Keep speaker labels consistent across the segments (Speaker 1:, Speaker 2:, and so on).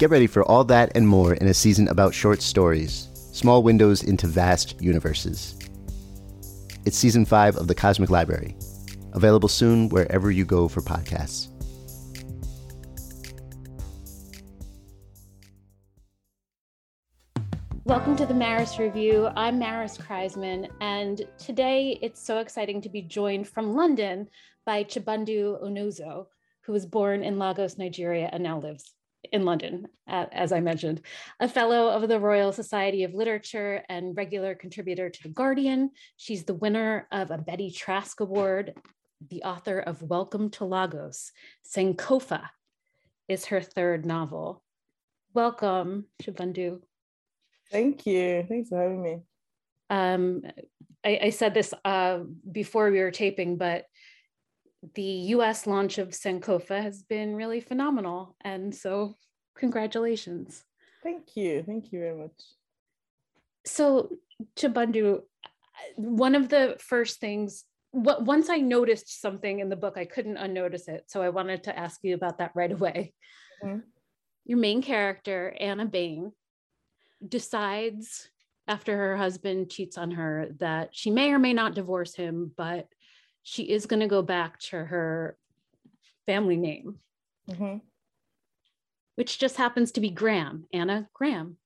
Speaker 1: Get ready for all that and more in a season about short stories, small windows into vast universes. It's season five of The Cosmic Library, available soon wherever you go for podcasts.
Speaker 2: Welcome to the Maris Review. I'm Maris Kreisman, and today it's so exciting to be joined from London by Chibundu Onuzo, who was born in Lagos, Nigeria, and now lives in London, as I mentioned, a fellow of the Royal Society of Literature and regular contributor to The Guardian. She's the winner of a Betty Trask Award, the author of Welcome to Lagos. Sankofa is her third novel. Welcome, Chibundu.
Speaker 3: Thank you. Thanks for having me.
Speaker 2: Um, I, I, said this uh, before we were taping, but the US launch of Sankofa has been really phenomenal. And so, congratulations.
Speaker 3: Thank you. Thank you very much.
Speaker 2: So, Chibundu, one of the first things, what, once I noticed something in the book, I couldn't unnotice it. So, I wanted to ask you about that right away. Mm-hmm. Your main character, Anna Bain, decides after her husband cheats on her that she may or may not divorce him, but she is going to go back to her family name, mm-hmm. which just happens to be Graham, Anna Graham.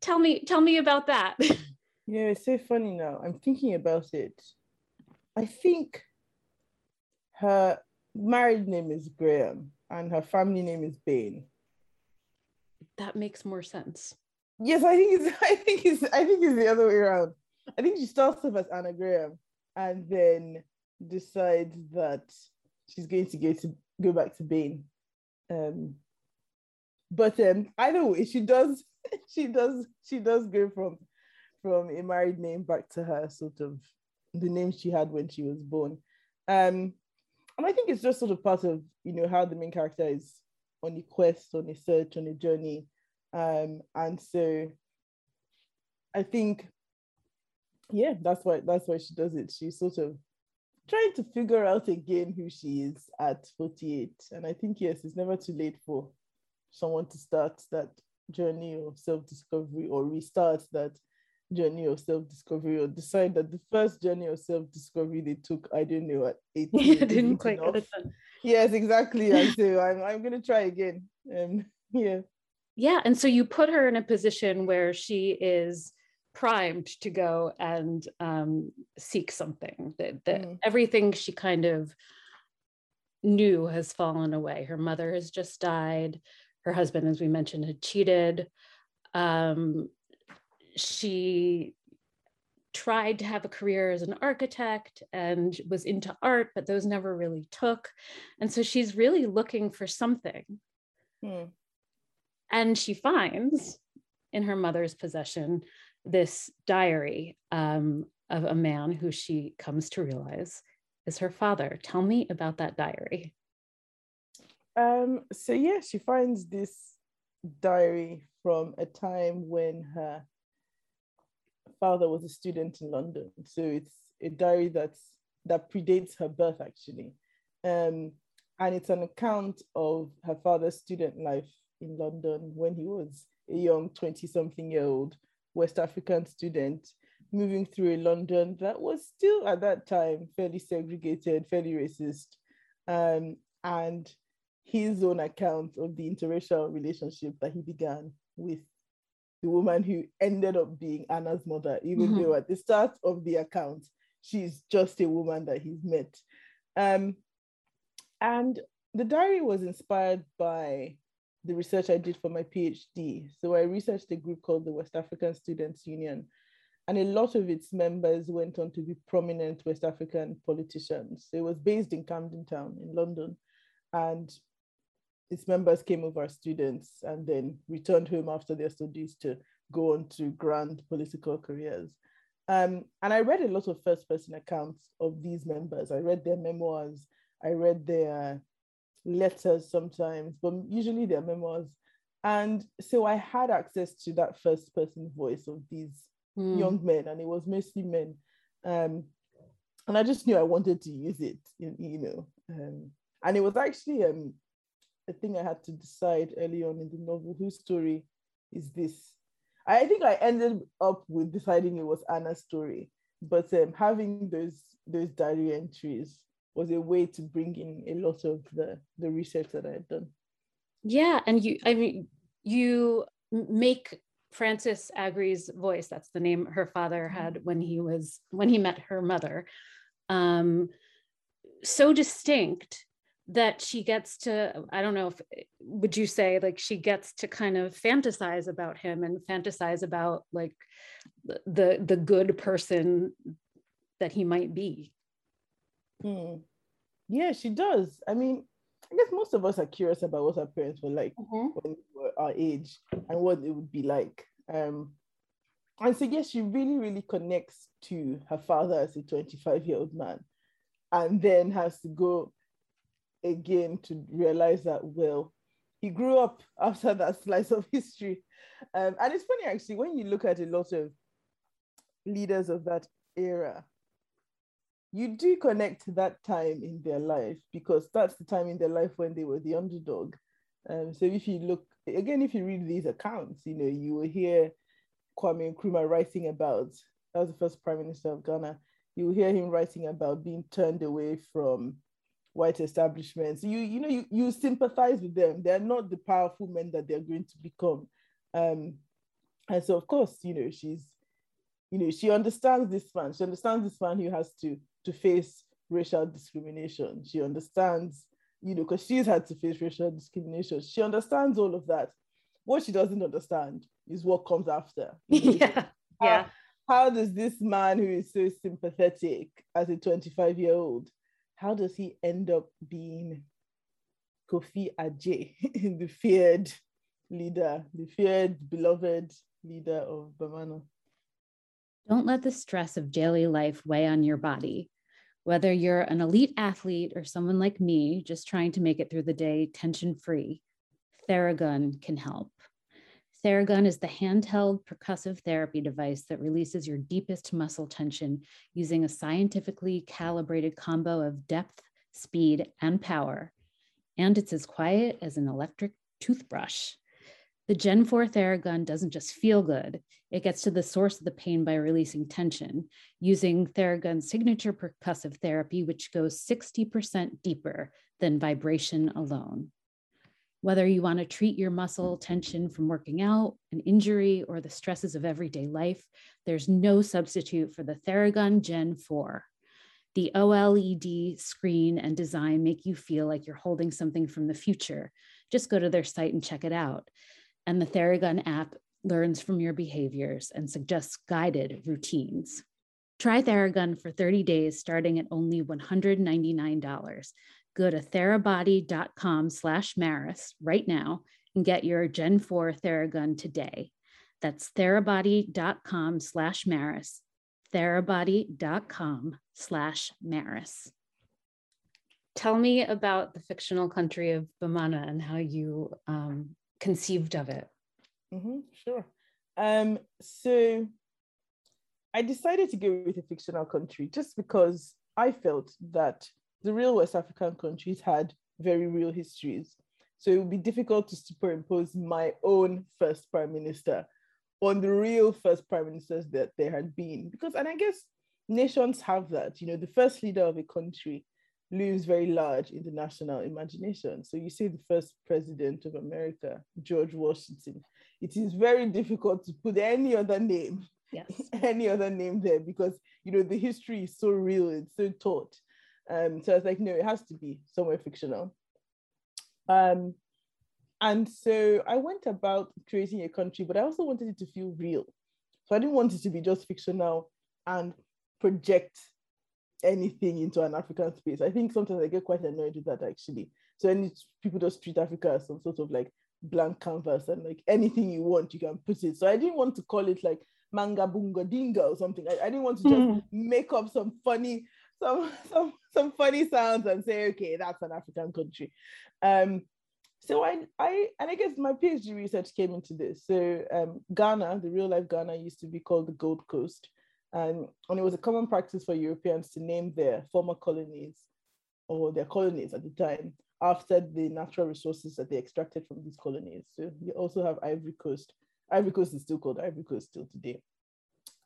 Speaker 2: Tell me, tell me about that.
Speaker 3: yeah, it's so funny now. I'm thinking about it. I think her married name is Graham and her family name is Bain.
Speaker 2: That makes more sense.
Speaker 3: Yes, I think it's I think it's I think it's the other way around. I think she starts off as Anna Graham and then decides that she's going to go to go back to Bain. Um, but um, either way, she does she does she does go from from a married name back to her sort of the name she had when she was born. Um, and I think it's just sort of part of you know how the main character is on a quest, on a search, on a journey. Um, and so I think yeah, that's why that's why she does it. She sort of trying to figure out again who she is at 48. And I think, yes, it's never too late for someone to start that journey of self discovery or restart that journey of self discovery or decide that the first journey of self discovery they took, I don't know, at 18.
Speaker 2: Yeah, didn't quite get it done.
Speaker 3: Yes, exactly. And so I'm, I'm going to try again. Um, yeah.
Speaker 2: Yeah. And so you put her in a position where she is primed to go and um, seek something that, that mm. everything she kind of knew has fallen away. Her mother has just died. Her husband as we mentioned had cheated. Um, she tried to have a career as an architect and was into art but those never really took. And so she's really looking for something. Mm. and she finds in her mother's possession this diary um, of a man who she comes to realize is her father. Tell me about that diary.
Speaker 3: Um, so, yeah, she finds this diary from a time when her father was a student in London. So it's a diary that's that predates her birth actually. Um, and it's an account of her father's student life in London when he was a young 20 something year old West African student moving through a London that was still at that time fairly segregated, fairly racist. Um, and his own account of the interracial relationship that he began with the woman who ended up being Anna's mother, even mm-hmm. though at the start of the account, she's just a woman that he's met. Um, and the diary was inspired by the research I did for my PhD. So I researched a group called the West African Students Union, and a lot of its members went on to be prominent West African politicians. It was based in Camden Town in London, and its members came over as students and then returned home after their studies to go on to grand political careers. Um, and I read a lot of first person accounts of these members. I read their memoirs, I read their letters sometimes, but usually their memoirs. And so I had access to that first person voice of these mm. young men, and it was mostly men. Um, and I just knew I wanted to use it, you, you know. Um, and it was actually um, a thing I had to decide early on in the novel whose story is this. I think I ended up with deciding it was Anna's story, but um, having those those diary entries was a way to bring in a lot of the the research that I had done.
Speaker 4: Yeah, and you, I mean, you make Francis Aggrey's voice. That's the name her father had mm-hmm. when he was when he met her mother. Um, so distinct that she gets to i don't know if would you say like she gets to kind of fantasize about him and fantasize about like the the good person that he might be
Speaker 3: hmm. Yeah she does i mean i guess most of us are curious about what our parents were like mm-hmm. when they were our age and what it would be like um and so yes she really really connects to her father as a 25 year old man and then has to go again to realize that, well, he grew up after that slice of history. Um, and it's funny, actually, when you look at a lot of leaders of that era, you do connect to that time in their life because that's the time in their life when they were the underdog. Um, so if you look, again, if you read these accounts, you know, you will hear Kwame Nkrumah writing about, that was the first prime minister of Ghana, you will hear him writing about being turned away from white establishments. You you know you you sympathize with them. They're not the powerful men that they're going to become. Um, and so of course, you know, she's, you know, she understands this man. She understands this man who has to to face racial discrimination. She understands, you know, because she's had to face racial discrimination. She understands all of that. What she doesn't understand is what comes after.
Speaker 4: You yeah.
Speaker 3: How,
Speaker 4: yeah.
Speaker 3: How does this man who is so sympathetic as a 25 year old how does he end up being Kofi Adjei, the feared leader, the feared, beloved leader of Bamana?
Speaker 2: Don't let the stress of daily life weigh on your body. Whether you're an elite athlete or someone like me just trying to make it through the day tension free, Theragun can help. Theragun is the handheld percussive therapy device that releases your deepest muscle tension using a scientifically calibrated combo of depth, speed, and power. And it's as quiet as an electric toothbrush. The Gen 4 Theragun doesn't just feel good, it gets to the source of the pain by releasing tension using Theragun's signature percussive therapy, which goes 60% deeper than vibration alone. Whether you want to treat your muscle tension from working out, an injury, or the stresses of everyday life, there's no substitute for the Theragun Gen 4. The OLED screen and design make you feel like you're holding something from the future. Just go to their site and check it out. And the Theragun app learns from your behaviors and suggests guided routines. Try Theragun for 30 days starting at only $199 go to therabody.com slash maris right now and get your Gen 4 Theragun today. That's therabody.com slash maris, therabody.com slash maris.
Speaker 4: Tell me about the fictional country of Bamana and how you um, conceived of it.
Speaker 3: Mm-hmm, sure. Um, so I decided to go with a fictional country just because I felt that the real West African countries had very real histories. So it would be difficult to superimpose my own first prime minister on the real first prime ministers that there had been. Because, and I guess nations have that, you know, the first leader of a country looms very large in the national imagination. So you say the first president of America, George Washington, it is very difficult to put any other name,
Speaker 2: yes,
Speaker 3: any other name there because you know the history is so real, it's so taught. Um, so I was like, no, it has to be somewhere fictional. Um, and so I went about creating a country, but I also wanted it to feel real. So I didn't want it to be just fictional and project anything into an African space. I think sometimes I get quite annoyed with that actually. So any people just treat Africa as some sort of like blank canvas and like anything you want, you can put it. So I didn't want to call it like manga bunga dinga or something. I, I didn't want to just mm. make up some funny, some some some funny sounds and say, okay, that's an African country. Um, so I I and I guess my PhD research came into this. So um, Ghana, the real life Ghana, used to be called the Gold Coast, and and it was a common practice for Europeans to name their former colonies or their colonies at the time after the natural resources that they extracted from these colonies. So you also have Ivory Coast. Ivory Coast is still called Ivory Coast still today.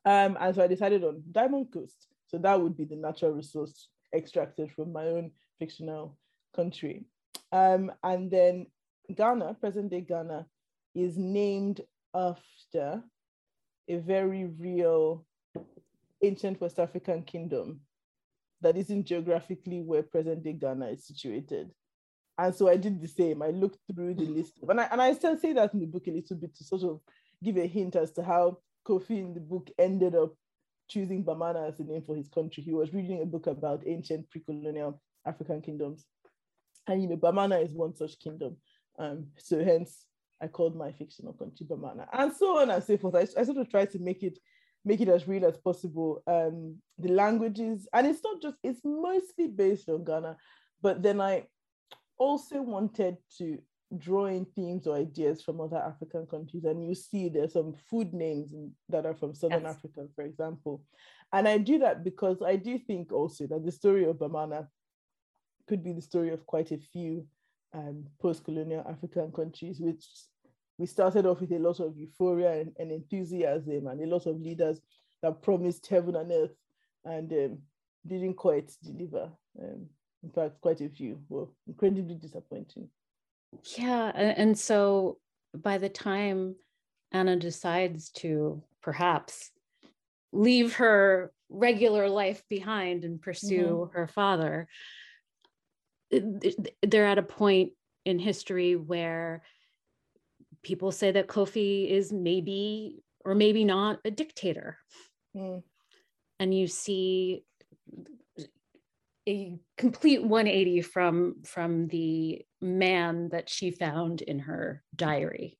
Speaker 3: Um, and so I decided on Diamond Coast. So that would be the natural resource extracted from my own fictional country. Um, and then Ghana, present day Ghana, is named after a very real ancient West African kingdom that isn't geographically where present day Ghana is situated. And so I did the same. I looked through the list, and I, and I still say that in the book a little bit to sort of give a hint as to how Kofi in the book ended up choosing Bamana as the name for his country. He was reading a book about ancient pre-colonial African kingdoms. And you know, Bamana is one such kingdom. Um, so hence I called my fictional country Bamana. And so on and so forth. I, I sort of tried to make it make it as real as possible. Um, the languages, and it's not just, it's mostly based on Ghana, but then I also wanted to draw in themes or ideas from other African countries. And you see there's some food names that are from Southern yes. Africa, for example. And I do that because I do think also that the story of Bamana could be the story of quite a few um, post-colonial African countries, which we started off with a lot of euphoria and, and enthusiasm and a lot of leaders that promised heaven and earth and um, didn't quite deliver. Um, in fact, quite a few were incredibly disappointing.
Speaker 2: Yeah. And so by the time Anna decides to perhaps leave her regular life behind and pursue mm-hmm. her father, they're at a point in history where people say that Kofi is maybe or maybe not a dictator. Mm. And you see a complete 180 from from the man that she found in her diary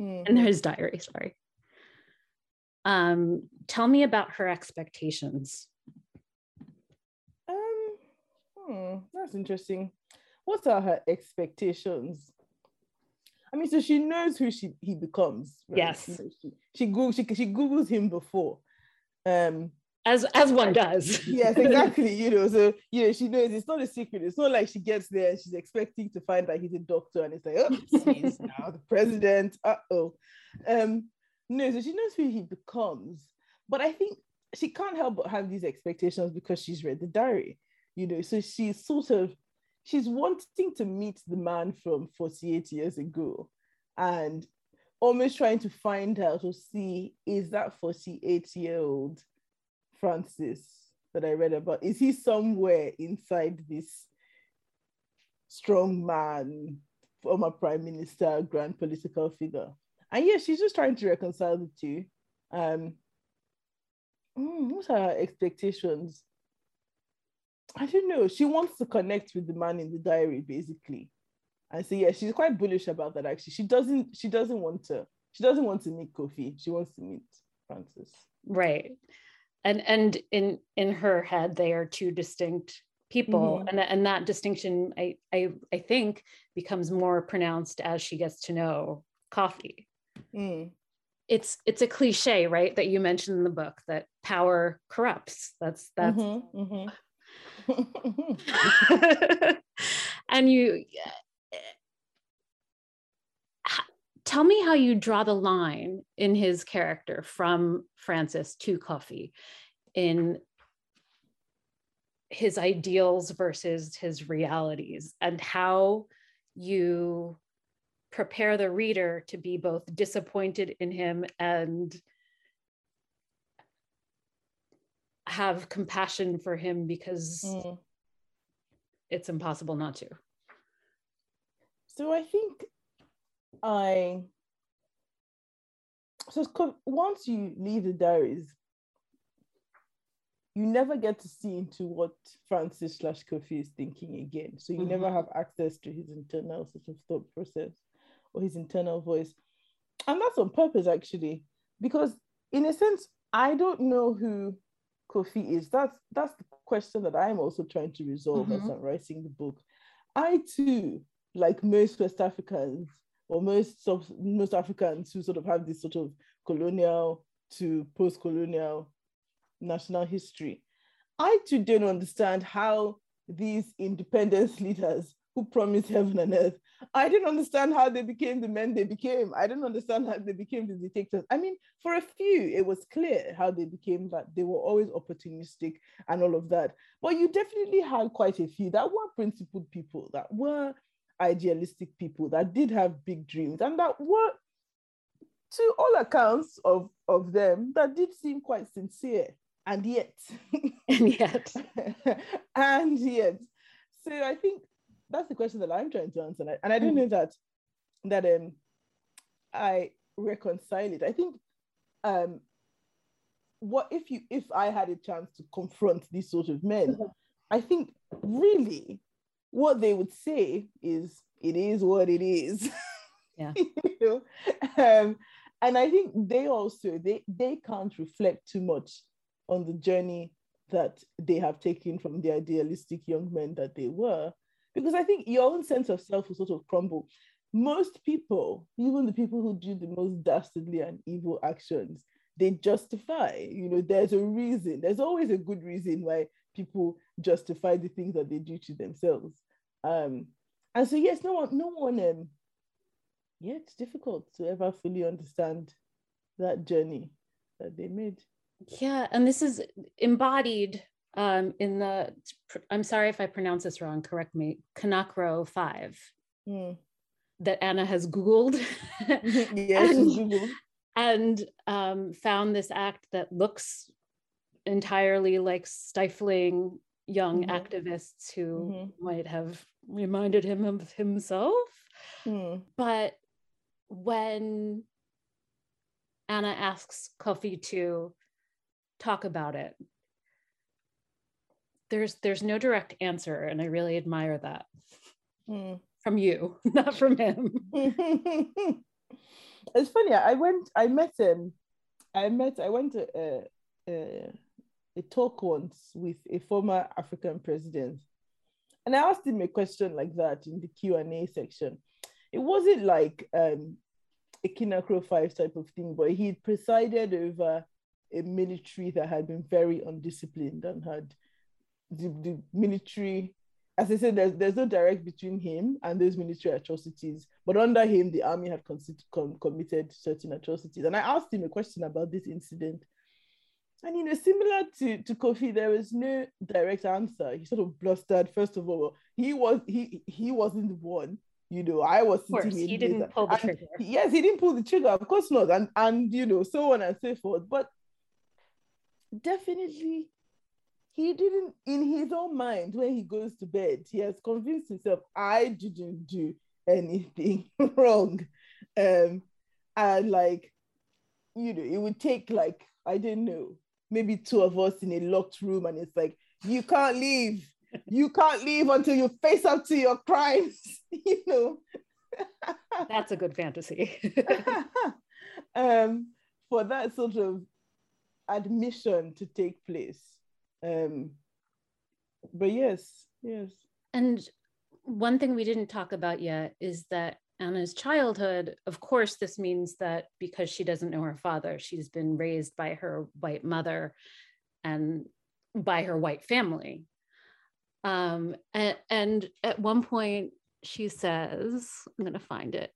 Speaker 2: mm-hmm. in his diary sorry um tell me about her expectations
Speaker 3: um hmm, that's interesting what are her expectations i mean so she knows who she he becomes
Speaker 2: right? yes
Speaker 3: she she, she, Goog- she, she googles him before um
Speaker 2: as as one does.
Speaker 3: yes, exactly. You know, so you know, she knows it's not a secret. It's not like she gets there and she's expecting to find that he's a doctor and it's like, oh, he's now the president. Uh oh. Um, no, so she knows who he becomes, but I think she can't help but have these expectations because she's read the diary. You know, so she's sort of she's wanting to meet the man from 48 years ago and almost trying to find out or see is that 48 year old Francis that I read about, is he somewhere inside this strong man, former prime minister, grand political figure? And yeah, she's just trying to reconcile the two. Um, mm, what are her expectations? I don't know. She wants to connect with the man in the diary, basically. And so yeah, she's quite bullish about that actually. She doesn't she doesn't want to she doesn't want to meet Kofi. She wants to meet Francis.
Speaker 2: Right and and in in her head they are two distinct people mm-hmm. and, and that distinction I, I i think becomes more pronounced as she gets to know Kofi.
Speaker 3: mm.
Speaker 2: it's it's a cliche, right? That you mentioned in the book that power corrupts. That's that's
Speaker 3: Mhm,
Speaker 2: and you uh, tell me how you draw the line in his character from Francis to Kofi in his ideals versus his realities and how you prepare the reader to be both disappointed in him and have compassion for him because
Speaker 3: Mm.
Speaker 2: it's impossible not to.
Speaker 3: So I think I so once you leave the diaries, you never get to see into what Francis slash Kofi is thinking again. So you never
Speaker 2: Mhm.
Speaker 3: have access to his internal sort of thought process or his internal voice. And that's on purpose actually, because in a sense, I don't know who Kofi is. That's that's the question that I'm also trying to resolve as
Speaker 2: Mhm.
Speaker 3: I'm writing the book. I too, like most West Africans or most most Africans who sort of have this sort of colonial to post-colonial national history, I too don't understand how these independence leaders who promised heaven and earth, I didn't understand how they became the men they became. I didn't understand how they became the dictators. I mean, for a few, it was clear how they became that. They were always opportunistic and all of that. But you definitely had quite a few that were principled people, that were idealistic people, that did have big dreams, and that were, to all accounts of, of them, that did seem quite sincere. And yet,
Speaker 2: And yet,
Speaker 3: and yet. So I think that's the question that I'm trying to answer. And I, and I don't
Speaker 2: Mm.
Speaker 3: know that that um I reconcile it. I think um what if you if I had a chance to confront these sort of men, I think really what they would say is it is what it is.
Speaker 2: Yeah.
Speaker 3: you know? um, and I think they also they they can't reflect too much on the journey that they have taken from the idealistic young men that they were, because I think your own sense of self will sort of crumble. Most people, even the people who do the most dastardly and evil actions, they justify. You know, there's a reason. There's always a good reason why people justify the things that they do to themselves. Um, and so yes, no one, no one. Um, yeah, it's difficult to ever fully understand that journey that they made.
Speaker 2: yeah, and this is embodied um, in the. I'm sorry if I pronounce this wrong. Correct me. Kanakro Five
Speaker 3: Mm.
Speaker 2: that Anna has Googled.
Speaker 3: yes,
Speaker 2: And- and um, found this act that looks entirely like stifling young
Speaker 3: Mhm.
Speaker 2: activists who
Speaker 3: Mhm.
Speaker 2: might have reminded him of himself.
Speaker 3: Mm.
Speaker 2: But when Anna asks Kofi to talk about it, there's there's no direct answer, and I really admire that
Speaker 3: Mm.
Speaker 2: from you, not from him.
Speaker 3: it's funny. I went. I met him. I met. I went to a, a, a talk once with a former African president, and I asked him a question like that in the Q and A section. It wasn't like um, a Kinakro Five type of thing, but he presided over a military that had been very undisciplined and had the, the military as I said, there's, there's no direct between him and those military atrocities, but under him, the army had consi- com- committed certain atrocities. And I asked him a question about this incident. And, you know, similar to, to Kofi, there was no direct answer. He sort of blustered, first of all, he, was, he, he wasn't the one. You know, I was
Speaker 2: Of course, he didn't pull the
Speaker 3: and-
Speaker 2: trigger.
Speaker 3: Yes, he didn't pull the trigger, of course not. And, and you know, so on and so forth. But definitely he didn't in his own mind when he goes to bed he has convinced himself i didn't do anything wrong um and like you know it would take like i didn't know maybe two of us in a locked room and it's like you can't leave you can't leave until you face up to your crimes you know
Speaker 2: That's a good fantasy.
Speaker 3: um, for that sort of admission to take place. Um, but yes, yes.
Speaker 2: And one thing we didn't talk about yet is that Anna's childhood, of course, this means that because she doesn't know her father, she's been raised by her white mother and by her white family. Um, and, and at one point, she says, I'm going to find it,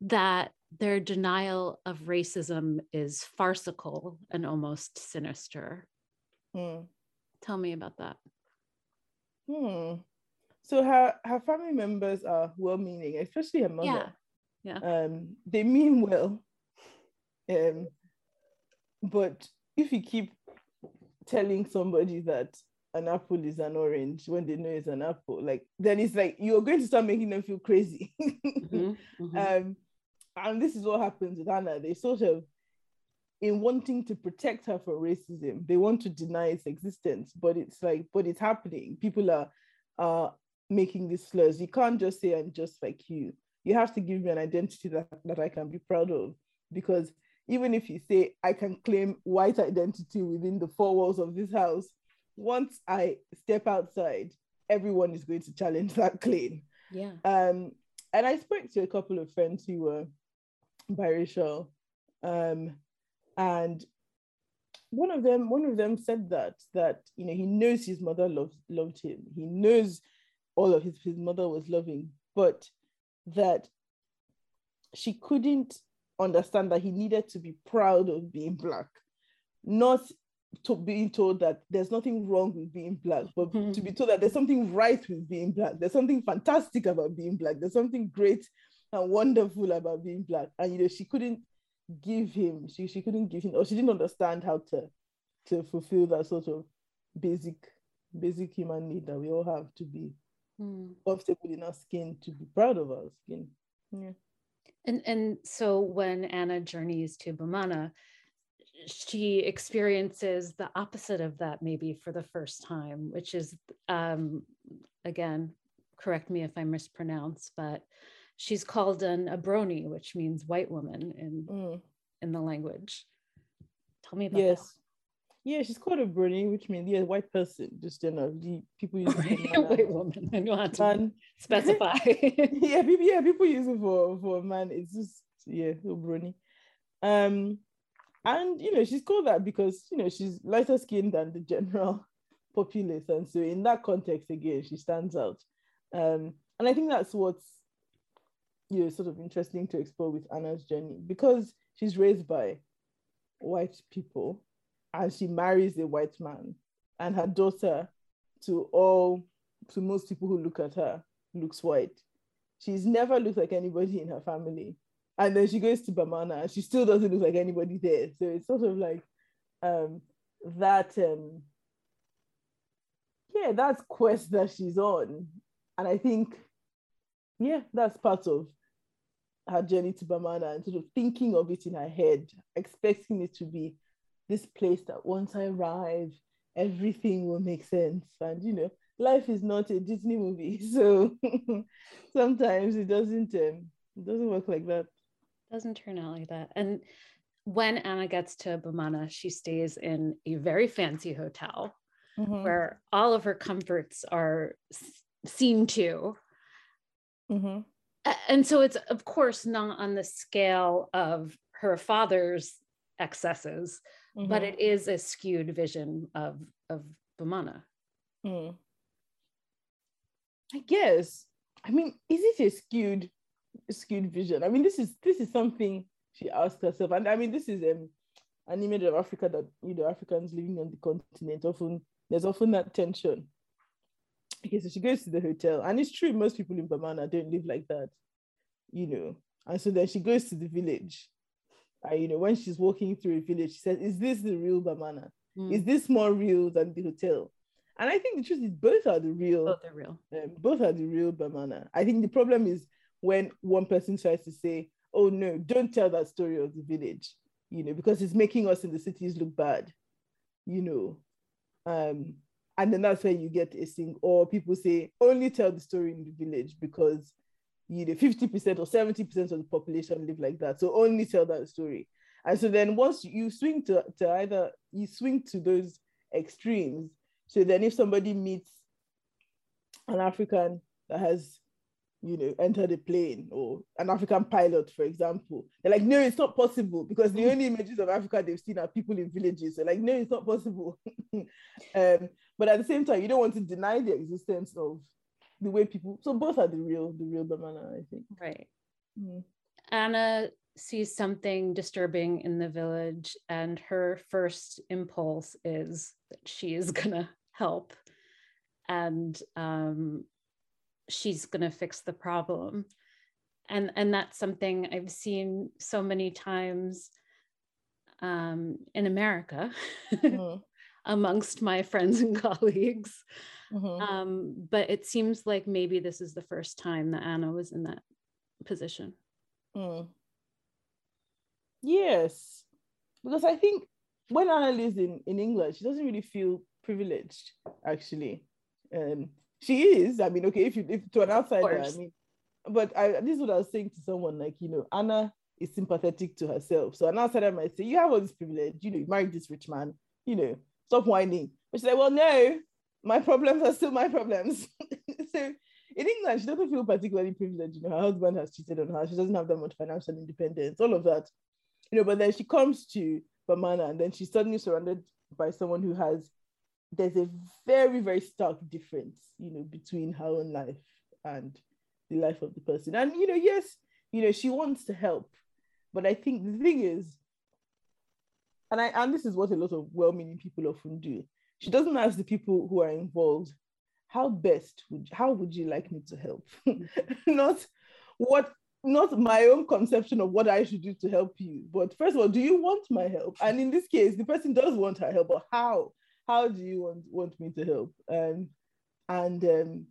Speaker 2: that their denial of racism is farcical and almost sinister.
Speaker 3: Hmm.
Speaker 2: Tell me about that.
Speaker 3: Hmm. So her her family members are well-meaning, especially her mother.
Speaker 2: Yeah.
Speaker 3: Um, they mean well. Um, but if you keep telling somebody that an apple is an orange when they know it's an apple, like then it's like you're going to start making them feel crazy.
Speaker 2: Mhm, mhm.
Speaker 3: um, and this is what happens with Anna. They sort of, in wanting to protect her from racism, they want to deny its existence, but it's like, but it's happening. People are are making these slurs. You can't just say I'm just like you. You have to give me an identity that, that I can be proud of. Because even if you say I can claim white identity within the four walls of this house, once I step outside, everyone is going to challenge that claim.
Speaker 2: yeah.
Speaker 3: Um, and I spoke to a couple of friends who were biracial, um, and one of them, one of them said that that you know he knows his mother loved loved him. He knows all of his his mother was loving, but that she couldn't understand that he needed to be proud of being black, not to being told that there's nothing wrong with being black, but
Speaker 2: Mhm.
Speaker 3: to be told that there's something right with being black. There's something fantastic about being black. There's something great and wonderful about being black. And you know, she couldn't give him, she, she couldn't give him, or she didn't understand how to to fulfill that sort of basic, basic human need that we all have to be
Speaker 2: Mm.
Speaker 3: comfortable in our skin, to be proud of our skin. Yeah.
Speaker 2: And and so when Anna journeys to Bamana, she experiences the opposite of that maybe for the first time, which is um, again, correct me if I mispronounce, but she's called an abroni, which means white woman in
Speaker 3: Mm.
Speaker 2: in the language. Tell me about
Speaker 3: Yes. Yeah, she's called a brony, which means yeah, white person, just generally people use it for
Speaker 2: that. white woman. I don't have to
Speaker 3: Man.
Speaker 2: specify.
Speaker 3: yeah, people, yeah, people use it for for a man. It's just yeah, a brony. Um, and you know, she's called that because you know she's lighter skinned than the general populace, and so in that context, again, she stands out. Um, and I think that's what's you know sort of interesting to explore with Anna's journey because she's raised by white people, and she marries a white man, and her daughter, to all to most people who look at her, looks white. She's never looked like anybody in her family. And then she goes to Bamana and she still doesn't look like anybody there. So it's sort of like um, that, um, yeah, that's quest that she's on. And I think, yeah, that's part of her journey to Bamana and sort of thinking of it in her head, expecting it to be this place that once I arrive, everything will make sense. And, you know, life is not a Disney movie. So sometimes it doesn't, um, it doesn't work like that.
Speaker 2: doesn't turn out like that. And when Anna gets to Bamana, she stays in a very fancy hotel
Speaker 3: Mhm.
Speaker 2: where all of her comforts are seen to.
Speaker 3: Mhm.
Speaker 2: A- And so it's, of course, not on the scale of her father's excesses, but
Speaker 3: Mhm.
Speaker 2: it is a skewed vision of, of Bamana.
Speaker 3: Mm. I guess. I mean, is it a skewed, skewed vision? I mean, this is this is something she asked herself, and I mean, this is um, an image of Africa that you know Africans living on the continent often there's often that tension. Okay, so she goes to the hotel, and it's true most people in Bamana don't live like that, you know. And so then she goes to the village, and you know when she's walking through a village, she says, "Is this the real Bamana?"
Speaker 2: Mm.
Speaker 3: is this more real than the hotel? And I think the truth is both are the real,
Speaker 2: Both are real.
Speaker 3: um, both are the real Bamana. I think the problem is when one person tries to say, "Oh no, don't tell that story of the village," you know, because it's making us in the cities look bad, you know. Um, and then that's where you get a sing, or people say, "Only tell the story in the village," because you know, 50% or 70% of the population live like that. So only tell that story. And so then once you swing to, to either you swing to those extremes. So then if somebody meets an African that has you know, enter the plane or an African pilot, for example. They're like, no, it's not possible because the only images of Africa they've seen are people in villages. So like, no, it's not possible. um, but at the same time, you don't want to deny the existence of the way people. So both are the real, the real Bamana, I think.
Speaker 2: Right. Mm. Anna sees something disturbing in the village, and her first impulse is that she is gonna help, and um, she's going to fix the problem and and that's something i've seen so many times um, in america mm-hmm. amongst my friends and colleagues mm-hmm. um, but it seems like maybe this is the first time that anna was in that position mm.
Speaker 3: yes because i think when anna lives in, in england she doesn't really feel privileged actually um, she is. I mean, okay, if you if to an outsider, I mean, but I this is what I was saying to someone like you know Anna is sympathetic to herself. So an outsider might say, "You have all this privilege. You know, you married this rich man. You know, stop whining." But she's like, "Well, no, my problems are still my problems." so in England, she doesn't feel particularly privileged. You know, her husband has cheated on her. She doesn't have that much financial independence. All of that, you know. But then she comes to Bamana, and then she's suddenly surrounded by someone who has there's a very very stark difference you know between her own life and the life of the person and you know yes you know she wants to help but i think the thing is and i and this is what a lot of well-meaning people often do she doesn't ask the people who are involved how best would how would you like me to help not what not my own conception of what I should do to help you. But first of all, do you want my help? And in this case, the person does want her help, but how? How do you want, want me to help? Um, and um,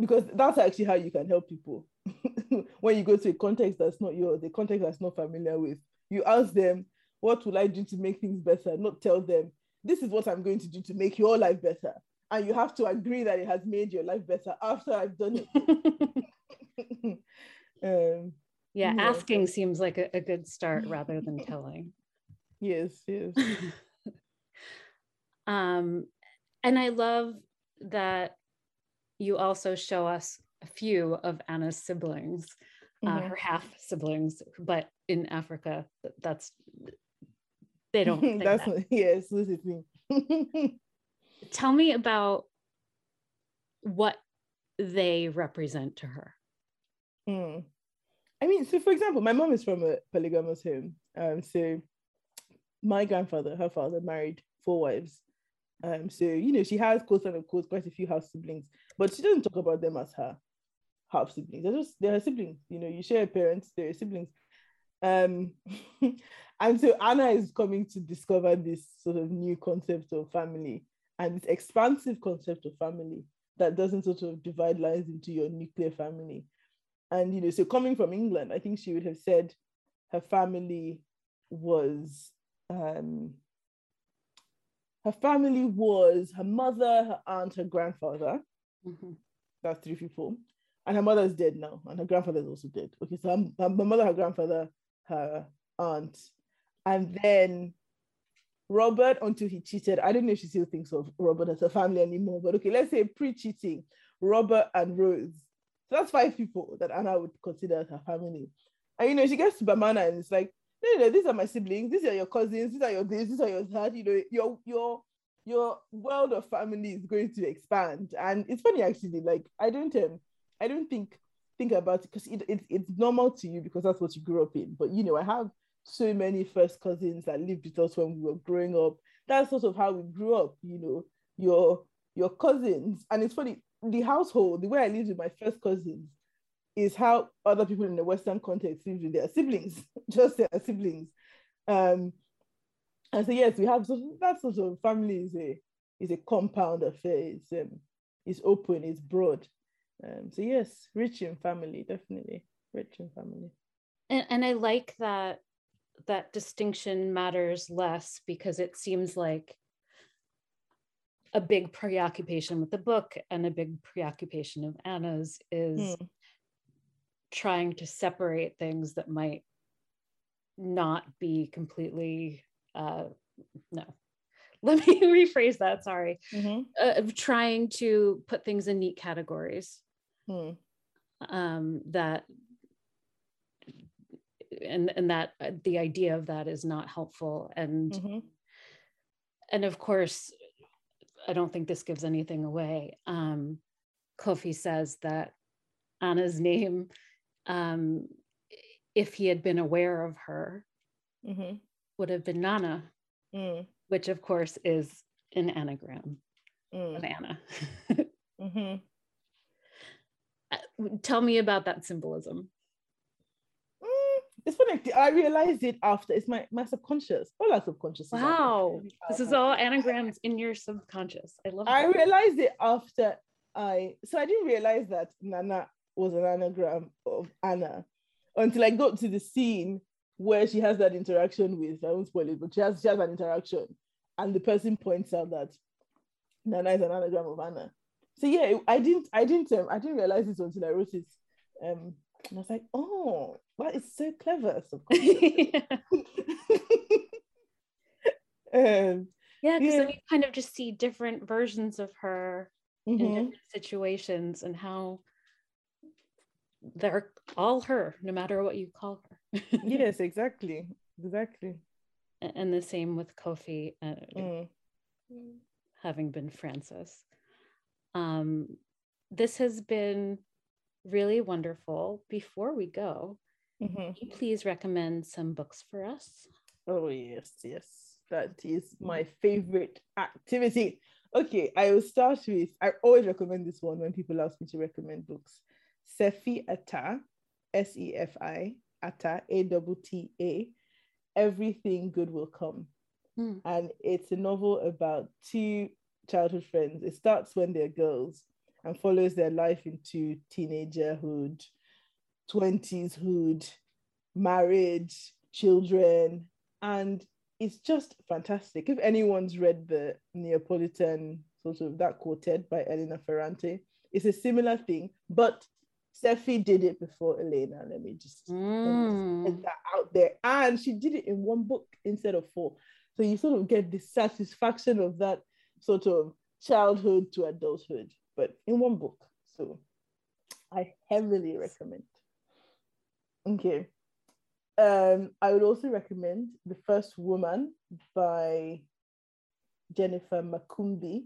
Speaker 3: because that's actually how you can help people. when you go to a context that's not yours, the context that's not familiar with, you ask them, what will I do to make things better? Not tell them, this is what I'm going to do to make your life better. And you have to agree that it has made your life better after I've done it.
Speaker 2: um, yeah, yeah, asking seems like a, a good start rather than telling.
Speaker 3: Yes, yes.
Speaker 2: Um, and I love that you also show us a few of Anna's siblings, uh, mm-hmm. uh, her half siblings, but in Africa, that's they don't. that's that.
Speaker 3: yes, this is me.
Speaker 2: Tell me about what they represent to her.
Speaker 3: Mm. I mean, so for example, my mom is from a polygamous home. Um, so my grandfather, her father, married four wives. Um, so you know, she has quote and quote quite a few half siblings, but she doesn't talk about them as her half siblings. They're just they're her siblings. You know, you share parents, they're siblings. Um, and so Anna is coming to discover this sort of new concept of family and this expansive concept of family that doesn't sort of divide lines into your nuclear family. And you know, so coming from England, I think she would have said her family was um her family was her mother, her aunt, her grandfather. Mm-hmm. That's three people. And her mother is dead now, and her grandfather is also dead. Okay, so her, her mother, her grandfather, her aunt, and then Robert until he cheated. I don't know if she still thinks of Robert as a family anymore, but okay, let's say pre-cheating, Robert and Rose. So that's five people that Anna would consider as her family. And you know, she gets to Bamana and it's like, no, no, these are my siblings, these are your cousins, these are your this, these are your that, you know, your your your world of family is going to expand. And it's funny actually, like I don't um, I don't think think about it because it, it, it's normal to you because that's what you grew up in. But you know, I have so many first cousins that lived with us when we were growing up. That's sort of how we grew up, you know, your your cousins. And it's funny, the household, the way I lived with my first cousins, is how other people in the Western context live with their siblings, just their siblings. Um, and so yes, we have so that sort of family is a is a compound affair. It's um, it's open, it's broad. Um, so yes, rich in family, definitely rich in family.
Speaker 2: And and I like that that distinction matters less because it seems like a big preoccupation with the book and a big preoccupation of Anna's is mm trying to separate things that might not be completely uh, no let me rephrase that sorry mm-hmm. uh, trying to put things in neat categories hmm. um, that and and that uh, the idea of that is not helpful and
Speaker 3: Mm-hmm.
Speaker 2: and of course i don't think this gives anything away um kofi says that anna's name um if he had been aware of her
Speaker 3: Mm-hmm.
Speaker 2: would have been nana
Speaker 3: Mm.
Speaker 2: which of course is an anagram
Speaker 3: Mm.
Speaker 2: of anna
Speaker 3: Mm-hmm.
Speaker 2: Uh, tell me about that symbolism
Speaker 3: Mm, it's funny. I realized it after. It's my my subconscious. All our subconscious.
Speaker 2: wow this is all anagrams in your subconscious i love
Speaker 3: I
Speaker 2: that.
Speaker 3: realized it after I. So I didn't realize that Nana was an anagram of Anna until I got to the scene where she has that interaction with. I won't spoil it, but she has she has an interaction, and the person points out that Nana is an anagram of Anna. So yeah, I didn't I didn't um, I didn't realize it until I wrote it. Um, and I was like, oh, that is so clever. um,
Speaker 2: Yeah, because then you kind of just see different versions of her in
Speaker 3: mhm.
Speaker 2: different situations and how they're all her, no matter what you call her.
Speaker 3: Yes, exactly. Exactly.
Speaker 2: And the same with Kofi uh,
Speaker 3: Mm.
Speaker 2: having been Francis. Um, this has been really wonderful. Before we go,
Speaker 3: Mhm.
Speaker 2: can you please recommend some books for us?
Speaker 3: Oh yes, yes. That is my favorite activity. Okay, I will start with I always recommend this one when people ask me to recommend books. Sefi Atta, S-E-F-I, Atta, A-T-T-A, Everything Good Will Come.
Speaker 2: Hmm.
Speaker 3: And it's a novel about two childhood friends. It starts when they're girls and follows their life into teenagerhood, 20s hood, marriage, children, and it's just fantastic. If anyone's read the Neapolitan sort of that quartet by Elena Ferrante, it's a similar thing, but Sefi did it before Elena. Let me just
Speaker 2: Mm.
Speaker 3: get that out there. And she did it in one book instead of four. So you sort of get the satisfaction of that sort of childhood to adulthood, but in one book. So I heavily recommend. Okay. Um, I would also recommend The First Woman by Jennifer Makumbi.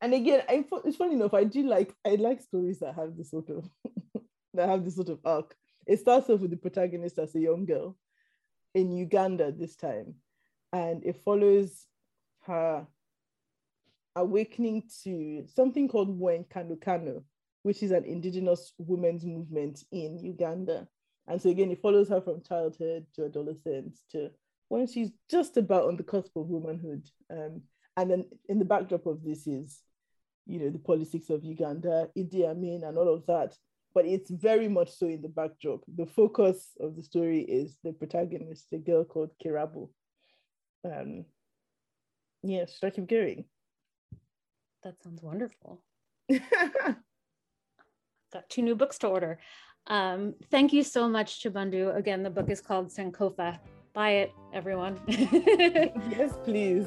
Speaker 3: And again, I, it's funny enough, I do like I like stories that have this sort of that have this sort of arc. It starts off with the protagonist as a young girl in Uganda this time, and it follows her awakening to something called mwenkanonkano, which is an indigenous women's movement in Uganda. And so again, it follows her from childhood to adolescence to when she's just about on the cusp of womanhood. Um, and then in the backdrop of this is, you know, the politics of Uganda, Idi Amin, and all of that. But it's very much so in the backdrop. The focus of the story is the protagonist, a girl called Kirabo. Um, yeah, should I keep going?
Speaker 2: That sounds wonderful. Got two new books to order. Um, thank you so much, Chibundu. Again, the book is called Sankofa. Buy it, everyone.
Speaker 3: yes, please.